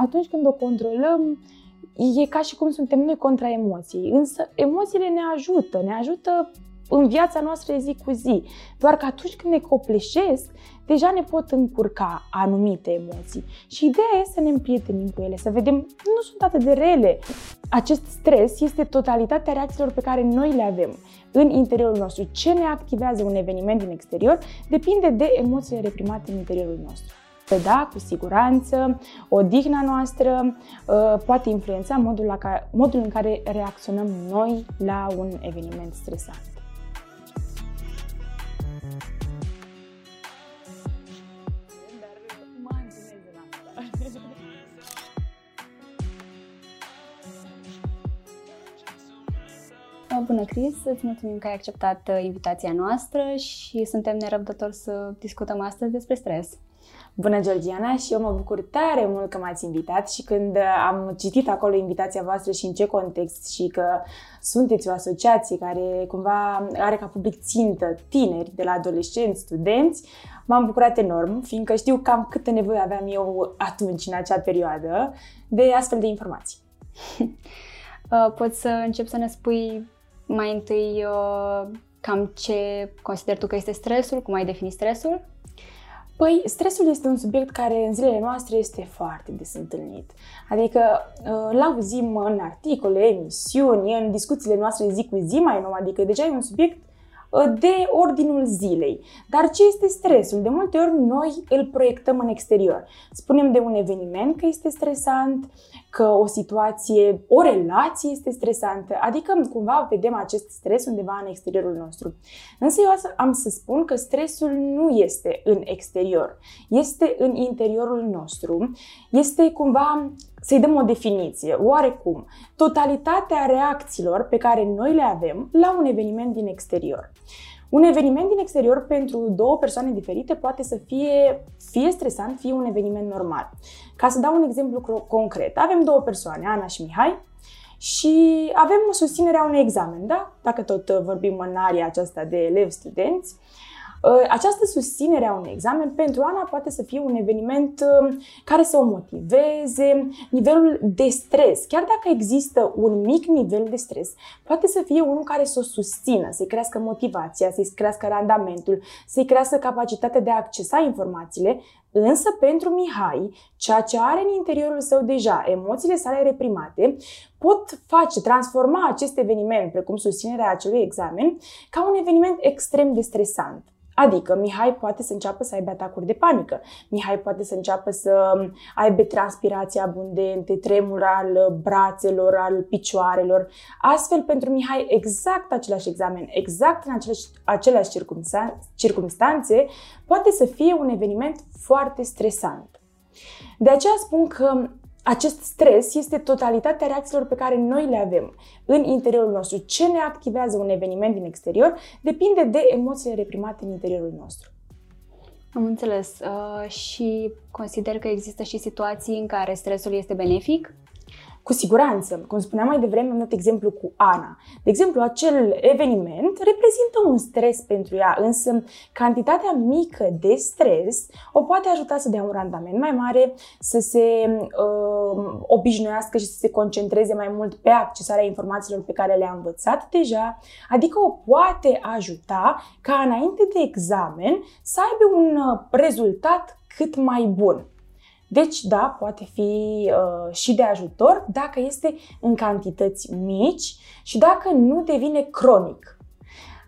atunci când o controlăm, e ca și cum suntem noi contra emoției. Însă emoțiile ne ajută, ne ajută în viața noastră zi cu zi. Doar că atunci când ne copleșesc, deja ne pot încurca anumite emoții. Și ideea este să ne împrietenim cu ele, să vedem, nu sunt atât de rele. Acest stres este totalitatea reacțiilor pe care noi le avem în interiorul nostru. Ce ne activează un eveniment din exterior depinde de emoțiile reprimate în interiorul nostru. Da, cu siguranță, odihna noastră uh, poate influența modul, la care, modul în care reacționăm noi la un eveniment stresant. Bună, Cris! Îți mulțumim că ai acceptat uh, invitația noastră și suntem nerăbdători să discutăm astăzi despre stres. Bună, Georgiana, și eu mă bucur tare mult că m-ați invitat și când uh, am citit acolo invitația voastră și în ce context și că sunteți o asociație care cumva are ca public țintă tineri, de la adolescenți, studenți, m-am bucurat enorm, fiindcă știu cam câtă nevoie aveam eu atunci, în acea perioadă, de astfel de informații. Uh, poți să încep să ne spui mai întâi uh, cam ce consideri tu că este stresul, cum ai definit stresul? Păi, stresul este un subiect care în zilele noastre este foarte des întâlnit. Adică uh, îl auzim în articole, emisiuni, în discuțiile noastre zi cu zi mai nou, adică deja e un subiect uh, de ordinul zilei. Dar ce este stresul? De multe ori noi îl proiectăm în exterior. Spunem de un eveniment că este stresant, că o situație, o relație este stresantă, adică cumva vedem acest stres undeva în exteriorul nostru. Însă eu am să spun că stresul nu este în exterior, este în interiorul nostru, este cumva să-i dăm o definiție, oarecum, totalitatea reacțiilor pe care noi le avem la un eveniment din exterior. Un eveniment din exterior pentru două persoane diferite poate să fie fie stresant, fie un eveniment normal. Ca să dau un exemplu concret, avem două persoane, Ana și Mihai, și avem o susținere a unui examen, da? Dacă tot vorbim în aria aceasta de elevi studenți, Ă, această susținere a unui examen pentru Ana poate să fie un eveniment ă, care să o motiveze, nivelul de stres. Chiar dacă există un mic nivel de stres, poate să fie unul care să o susțină, să-i crească motivația, să-i crească randamentul, să-i crească capacitatea de a accesa informațiile, Însă pentru Mihai, ceea ce are în interiorul său deja, emoțiile sale reprimate, pot face, transforma acest eveniment, precum susținerea acelui examen, ca un eveniment extrem de stresant. Adică Mihai poate să înceapă să aibă atacuri de panică, Mihai poate să înceapă să aibă transpirație abundente, tremur al brațelor, al picioarelor. Astfel, pentru Mihai, exact același examen, exact în aceleași, aceleași circunstanțe, poate să fie un eveniment foarte stresant. De aceea spun că acest stres este totalitatea reacțiilor pe care noi le avem în interiorul nostru. Ce ne activează un eveniment din exterior depinde de emoțiile reprimate în interiorul nostru. Am înțeles. Uh, și consider că există și situații în care stresul este benefic? Cu siguranță, cum spuneam mai devreme, am dat exemplu cu Ana. De exemplu, acel eveniment reprezintă un stres pentru ea, însă cantitatea mică de stres o poate ajuta să dea un randament mai mare, să se uh, obișnuiască și să se concentreze mai mult pe accesarea informațiilor pe care le-a învățat deja, adică o poate ajuta ca înainte de examen să aibă un uh, rezultat cât mai bun. Deci, da, poate fi uh, și de ajutor dacă este în cantități mici și dacă nu devine cronic.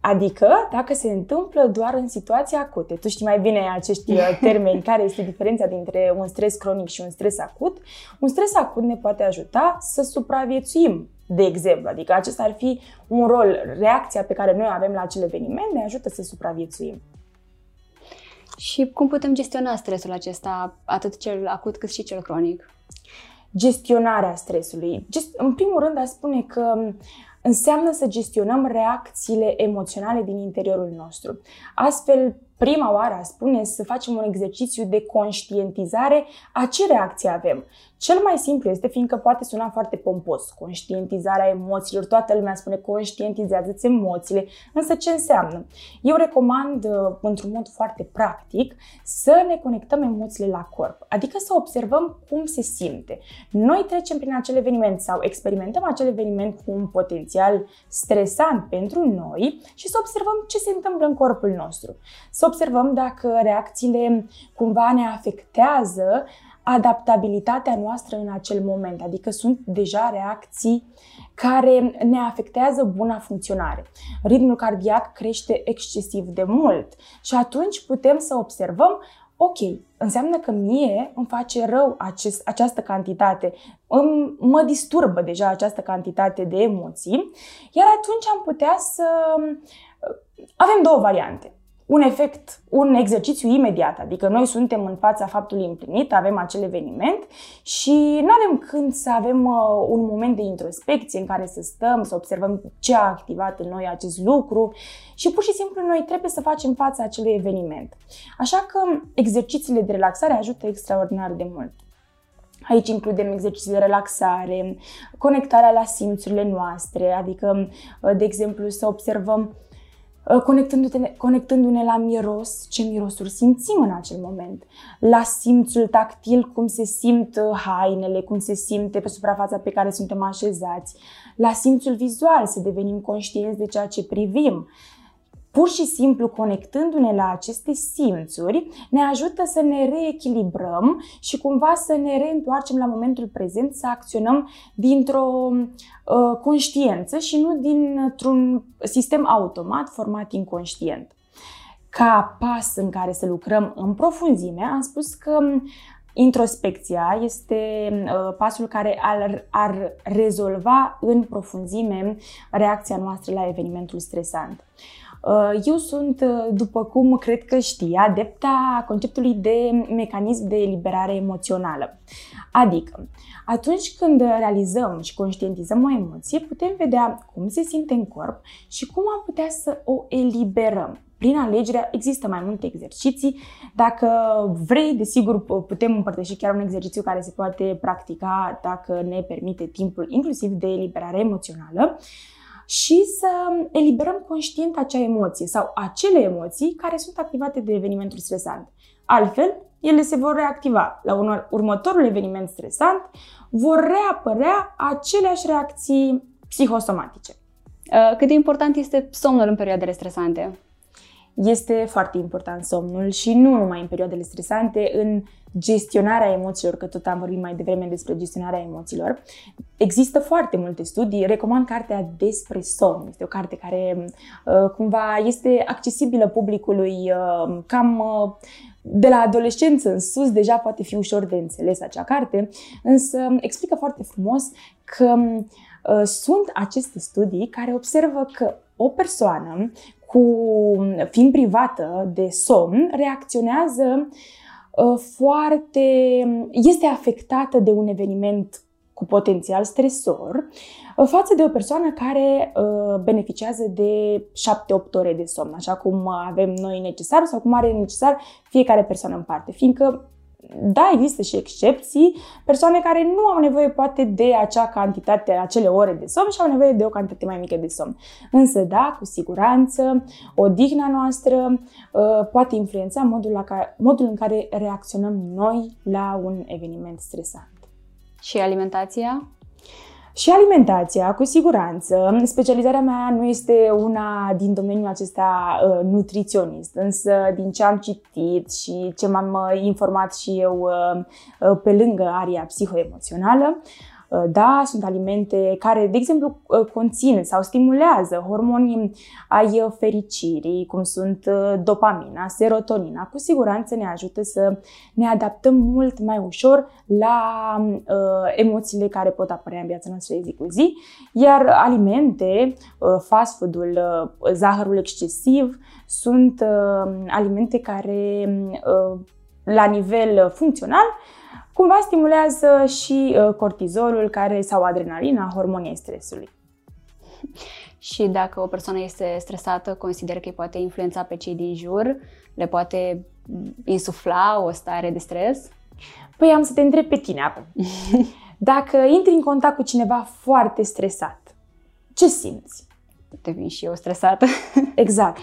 Adică, dacă se întâmplă doar în situații acute. Tu știi mai bine acești uh, termeni, care este diferența dintre un stres cronic și un stres acut. Un stres acut ne poate ajuta să supraviețuim, de exemplu. Adică acesta ar fi un rol, reacția pe care noi avem la acel eveniment ne ajută să supraviețuim. Și cum putem gestiona stresul acesta, atât cel acut cât și cel cronic? Gestionarea stresului. În primul rând, aș spune că înseamnă să gestionăm reacțiile emoționale din interiorul nostru. Astfel, prima oară, aș spune, să facem un exercițiu de conștientizare a ce reacție avem. Cel mai simplu este, fiindcă poate suna foarte pompos, conștientizarea emoțiilor, toată lumea spune conștientizează-ți emoțiile, însă ce înseamnă? Eu recomand, uh, într-un mod foarte practic, să ne conectăm emoțiile la corp, adică să observăm cum se simte. Noi trecem prin acel eveniment sau experimentăm acel eveniment cu un potențial stresant pentru noi și să observăm ce se întâmplă în corpul nostru. Să observăm dacă reacțiile cumva ne afectează adaptabilitatea noastră în acel moment, adică sunt deja reacții care ne afectează buna funcționare. Ritmul cardiac crește excesiv de mult și atunci putem să observăm ok, înseamnă că mie îmi face rău acest, această cantitate, îmi, mă disturbă deja această cantitate de emoții, iar atunci am putea să avem două variante un efect, un exercițiu imediat, adică noi suntem în fața faptului împlinit, avem acel eveniment și nu avem când să avem uh, un moment de introspecție în care să stăm, să observăm ce a activat în noi acest lucru și pur și simplu noi trebuie să facem fața acelui eveniment. Așa că exercițiile de relaxare ajută extraordinar de mult. Aici includem exerciții de relaxare, conectarea la simțurile noastre, adică, uh, de exemplu, să observăm Uh, conectându-ne, conectându-ne la miros, ce mirosuri simțim în acel moment, la simțul tactil, cum se simt uh, hainele, cum se simte pe suprafața pe care suntem așezați, la simțul vizual, să devenim conștienți de ceea ce privim, Pur și simplu conectându-ne la aceste simțuri ne ajută să ne reechilibrăm și cumva să ne reîntoarcem la momentul prezent, să acționăm dintr-o uh, conștiență și nu dintr-un sistem automat format inconștient. Ca pas în care să lucrăm în profunzime, am spus că Introspecția este uh, pasul care ar, ar rezolva în profunzime reacția noastră la evenimentul stresant. Uh, eu sunt, uh, după cum cred că știi, adepta conceptului de mecanism de eliberare emoțională. Adică, atunci când realizăm și conștientizăm o emoție, putem vedea cum se simte în corp și cum am putea să o eliberăm. Prin alegerea există mai multe exerciții. Dacă vrei, desigur, putem împărtăși chiar un exercițiu care se poate practica dacă ne permite timpul, inclusiv de eliberare emoțională și să eliberăm conștient acea emoție sau acele emoții care sunt activate de evenimentul stresant. Altfel, ele se vor reactiva. La următorul eveniment stresant vor reapărea aceleași reacții psihosomatice. Uh, cât de important este somnul în perioadele stresante? Este foarte important somnul și nu numai în perioadele stresante, în gestionarea emoțiilor, că tot am vorbit mai devreme despre gestionarea emoțiilor. Există foarte multe studii, recomand cartea despre somn. Este o carte care uh, cumva este accesibilă publicului uh, cam uh, de la adolescență în sus, deja poate fi ușor de înțeles acea carte, însă explică foarte frumos că sunt aceste studii care observă că o persoană cu fiind privată de somn reacționează uh, foarte este afectată de un eveniment cu potențial stresor uh, față de o persoană care uh, beneficiază de 7-8 ore de somn, așa cum avem noi necesar sau cum are necesar fiecare persoană în parte, fiindcă da, există și excepții, persoane care nu au nevoie poate de acea cantitate, acele ore de somn și au nevoie de o cantitate mai mică de somn. Însă, da, cu siguranță, odihna noastră uh, poate influența modul, la care, modul în care reacționăm noi la un eveniment stresant. Și alimentația? Și alimentația, cu siguranță. Specializarea mea nu este una din domeniul acesta uh, nutriționist, însă din ce am citit și ce m-am uh, informat și eu uh, uh, pe lângă aria psihoemoțională, uh, Uh, da, sunt alimente care, de exemplu, uh, conțin sau stimulează hormonii ai uh, fericirii, cum sunt dopamina, serotonina. Cu siguranță ne ajută să ne adaptăm mult mai ușor la uh, emoțiile care pot apărea în viața noastră de zi cu zi, iar alimente, uh, fast food-ul, uh, zahărul excesiv, sunt uh, alimente care uh, la nivel funcțional cumva stimulează și uh, cortizolul care, sau adrenalina, hormonii stresului. Și dacă o persoană este stresată, consider că îi poate influența pe cei din jur, le poate insufla o stare de stres? Păi am să te întreb pe tine acum. Dacă intri în contact cu cineva foarte stresat, ce simți? Devin și eu stresată. Exact.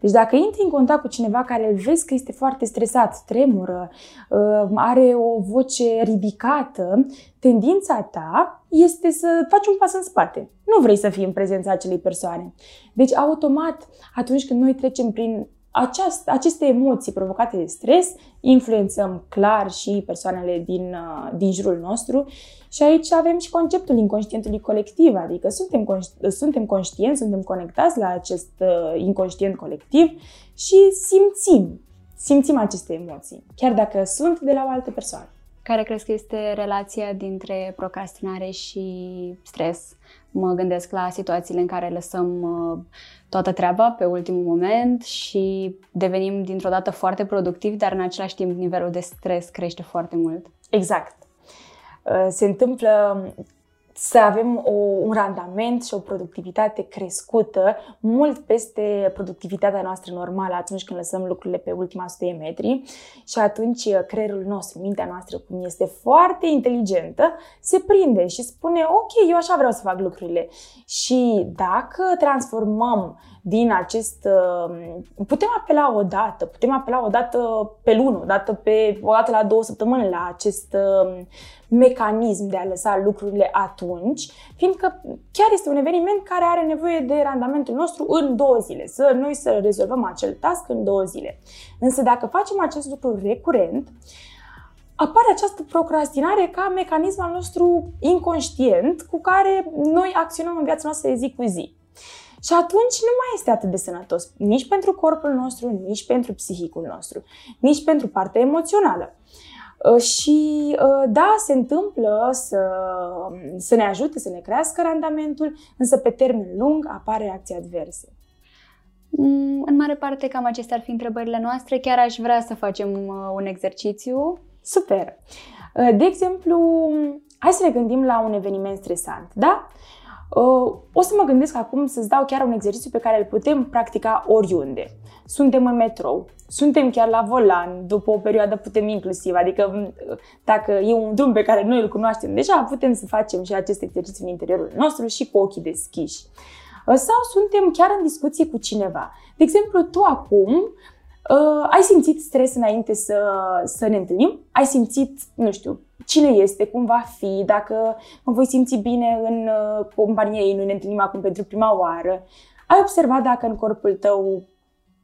Deci dacă intri în contact cu cineva care îl vezi că este foarte stresat, tremură, uh, are o voce ridicată, tendința ta este să faci un pas în spate. Nu vrei să fii în prezența acelei persoane. Deci automat, atunci când noi trecem prin aceast, aceste emoții provocate de stres influențăm clar și persoanele din, uh, din jurul nostru și aici avem și conceptul inconștientului colectiv, adică suntem, conști, suntem conștienți, suntem conectați la acest uh, inconștient colectiv și simțim, simțim aceste emoții, chiar dacă sunt de la o altă persoană. Care crezi că este relația dintre procrastinare și stres? Mă gândesc la situațiile în care lăsăm uh, toată treaba pe ultimul moment și devenim dintr-o dată foarte productivi, dar în același timp nivelul de stres crește foarte mult. Exact. Uh, se întâmplă să avem o, un randament și o productivitate crescută mult peste productivitatea noastră normală atunci când lăsăm lucrurile pe ultima 100 de metri și atunci uh, creierul nostru, mintea noastră, cum este foarte inteligentă, se prinde și spune ok, eu așa vreau să fac lucrurile. Și dacă transformăm din acest... Uh, putem apela o dată, putem apela o dată pe lună, o dată, pe, o dată la două săptămâni la acest uh, mecanism de a lăsa lucrurile atunci, fiindcă chiar este un eveniment care are nevoie de randamentul nostru în două zile, să noi să rezolvăm acel task în două zile. Însă dacă facem acest lucru recurent, apare această procrastinare ca mecanism al nostru inconștient cu care noi acționăm în viața noastră de zi cu zi. Și atunci nu mai este atât de sănătos nici pentru corpul nostru, nici pentru psihicul nostru, nici pentru partea emoțională. Uh, și uh, da, se întâmplă să, să ne ajute să ne crească randamentul, însă pe termen lung apar reacții adverse. Mm, în mare parte, cam acestea ar fi întrebările noastre. Chiar aș vrea să facem uh, un exercițiu. Super! De exemplu, hai să ne gândim la un eveniment stresant, da? O să mă gândesc acum să-ți dau chiar un exercițiu pe care îl putem practica oriunde. Suntem în metrou, suntem chiar la volan, după o perioadă putem inclusiv, adică dacă e un drum pe care noi îl cunoaștem deja, putem să facem și acest exercițiu în interiorul nostru și cu ochii deschiși. Sau suntem chiar în discuție cu cineva. De exemplu, tu acum uh, ai simțit stres înainte să, să ne întâlnim? Ai simțit, nu știu, cine este, cum va fi, dacă mă voi simți bine în uh, compania ei, nu ne întâlnim acum pentru prima oară. Ai observat dacă în corpul tău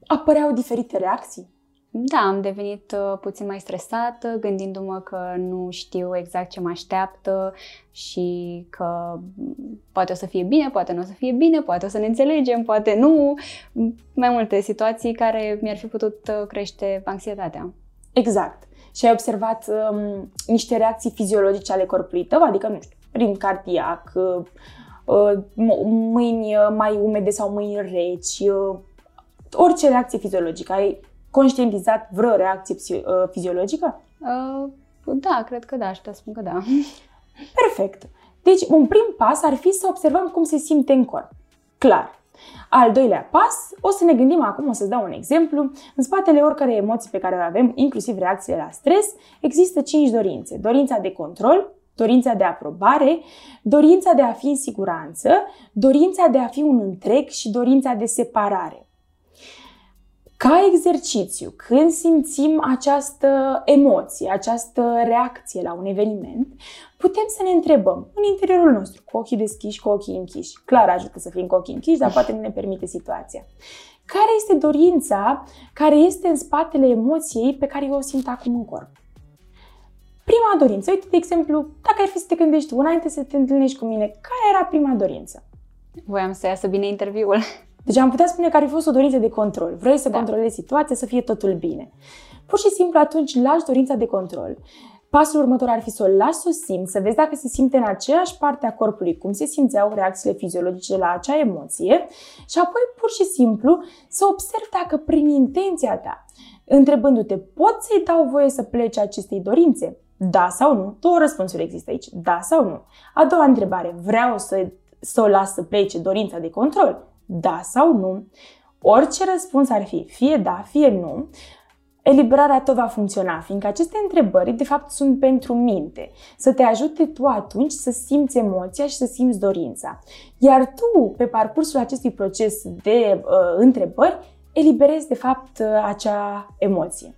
apăreau diferite reacții? Da, am devenit uh, puțin mai stresată, gândindu-mă că nu știu exact ce mă așteaptă și că poate o să fie bine, poate nu o să fie bine, poate o să ne înțelegem, poate nu. Mai multe situații care mi-ar fi putut uh, crește anxietatea. Exact și ai observat um, niște reacții fiziologice ale corpului tău, adică, nu știu, prin cardiac, uh, uh mâini uh, mai umede sau mâini reci, uh, orice reacție fiziologică. Ai conștientizat vreo reacție uh, fiziologică? Uh, da, cred că da, aș spun că da. Perfect. Deci, un prim pas ar fi să observăm cum se simte în corp. Clar, al doilea pas, o să ne gândim acum, o să-ți dau un exemplu. În spatele oricărei emoții pe care o avem, inclusiv reacțiile la stres, există cinci dorințe. Dorința de control, dorința de aprobare, dorința de a fi în siguranță, dorința de a fi un întreg și dorința de separare. Ca exercițiu, când simțim această emoție, această reacție la un eveniment, putem să ne întrebăm în interiorul nostru, cu ochii deschiși, cu ochii închiși. Clar ajută să fim cu ochii închiși, dar poate nu ne permite situația. Care este dorința care este în spatele emoției pe care eu o simt acum în corp? Prima dorință, uite, de exemplu, dacă ai fi să te gândești înainte să te întâlnești cu mine, care era prima dorință? Voiam să iasă bine interviul. Deci am putea spune că ar fi fost o dorință de control. Vrei să da. controlezi situația, să fie totul bine. Pur și simplu atunci lași dorința de control. Pasul următor ar fi să o lași să o simți, să vezi dacă se simte în aceeași parte a corpului, cum se simțeau reacțiile fiziologice la acea emoție și apoi pur și simplu să observi dacă prin intenția ta, întrebându-te, pot să-i dau voie să plece acestei dorințe? Da sau nu? Două răspunsuri există aici, da sau nu. A doua întrebare, vreau să, să o las să plece dorința de control? Da sau nu. Orice răspuns ar fi, fie da, fie nu, eliberarea tot va funcționa, fiindcă aceste întrebări, de fapt, sunt pentru minte, să te ajute tu atunci să simți emoția și să simți dorința. Iar tu, pe parcursul acestui proces de uh, întrebări, eliberezi, de fapt, uh, acea emoție.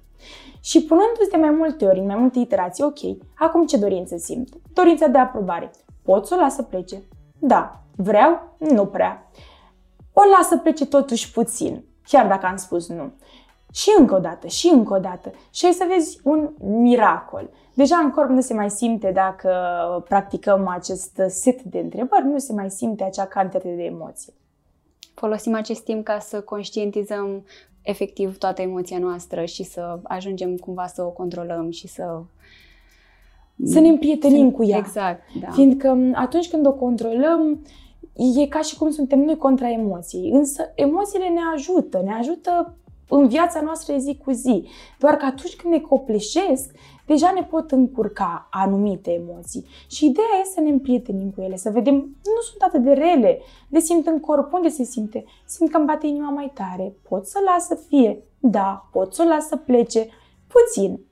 Și punându-ți de mai multe ori, în mai multe iterații, ok, acum ce dorință simt? Dorința de aprobare. Pot să o las să plece? Da. Vreau? Nu prea. O las să plece totuși puțin, chiar dacă am spus nu. Și încă o dată, și încă o dată. Și ai să vezi un miracol. Deja în corp nu se mai simte dacă practicăm acest set de întrebări, nu se mai simte acea cantitate de emoții. Folosim acest timp ca să conștientizăm efectiv toată emoția noastră și să ajungem cumva să o controlăm și să să ne împrietenim cu ea. Exact, da. Fiindcă atunci când o controlăm, e ca și cum suntem noi contra emoției. Însă emoțiile ne ajută, ne ajută în viața noastră zi cu zi. Doar că atunci când ne copleșesc, deja ne pot încurca anumite emoții. Și ideea e să ne împrietenim cu ele, să vedem, nu sunt atât de rele, le simt în corp, unde se simte? Simt că îmi bate inima mai tare, pot să las să fie, da, pot să o las să plece, puțin.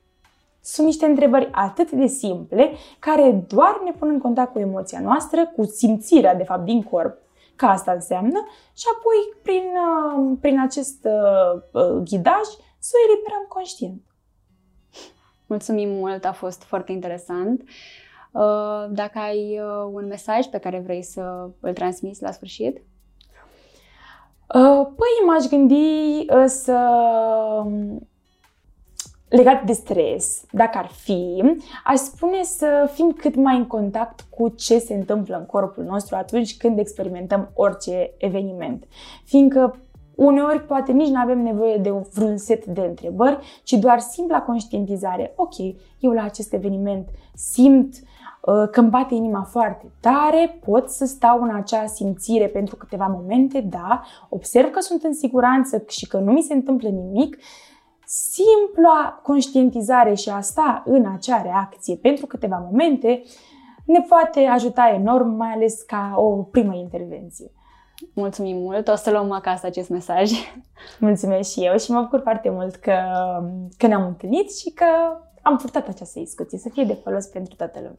Sunt niște întrebări atât de simple care doar ne pun în contact cu emoția noastră, cu simțirea, de fapt, din corp că asta înseamnă și apoi prin, uh, prin acest uh, uh, ghidaj să o eliberăm conștient. Mulțumim mult, a fost foarte interesant. Dacă ai un mesaj pe care vrei să îl transmiți la sfârșit? Păi m-aș gândi să legat de stres, dacă ar fi, aș spune să fim cât mai în contact cu ce se întâmplă în corpul nostru atunci când experimentăm orice eveniment. Fiindcă uneori poate nici nu avem nevoie de vreun set de întrebări, ci doar simpla conștientizare. Ok, eu la acest eveniment simt uh, că îmi bate inima foarte tare, pot să stau în acea simțire pentru câteva momente, da, observ că sunt în siguranță și că nu mi se întâmplă nimic, simpla conștientizare și a sta în acea reacție pentru câteva momente ne poate ajuta enorm, mai ales ca o primă intervenție. Mulțumim mult, o să luăm acasă acest mesaj. Mulțumesc și eu și mă bucur foarte mult că, că ne-am întâlnit și că am purtat această discuție, să fie de folos pentru toată lumea.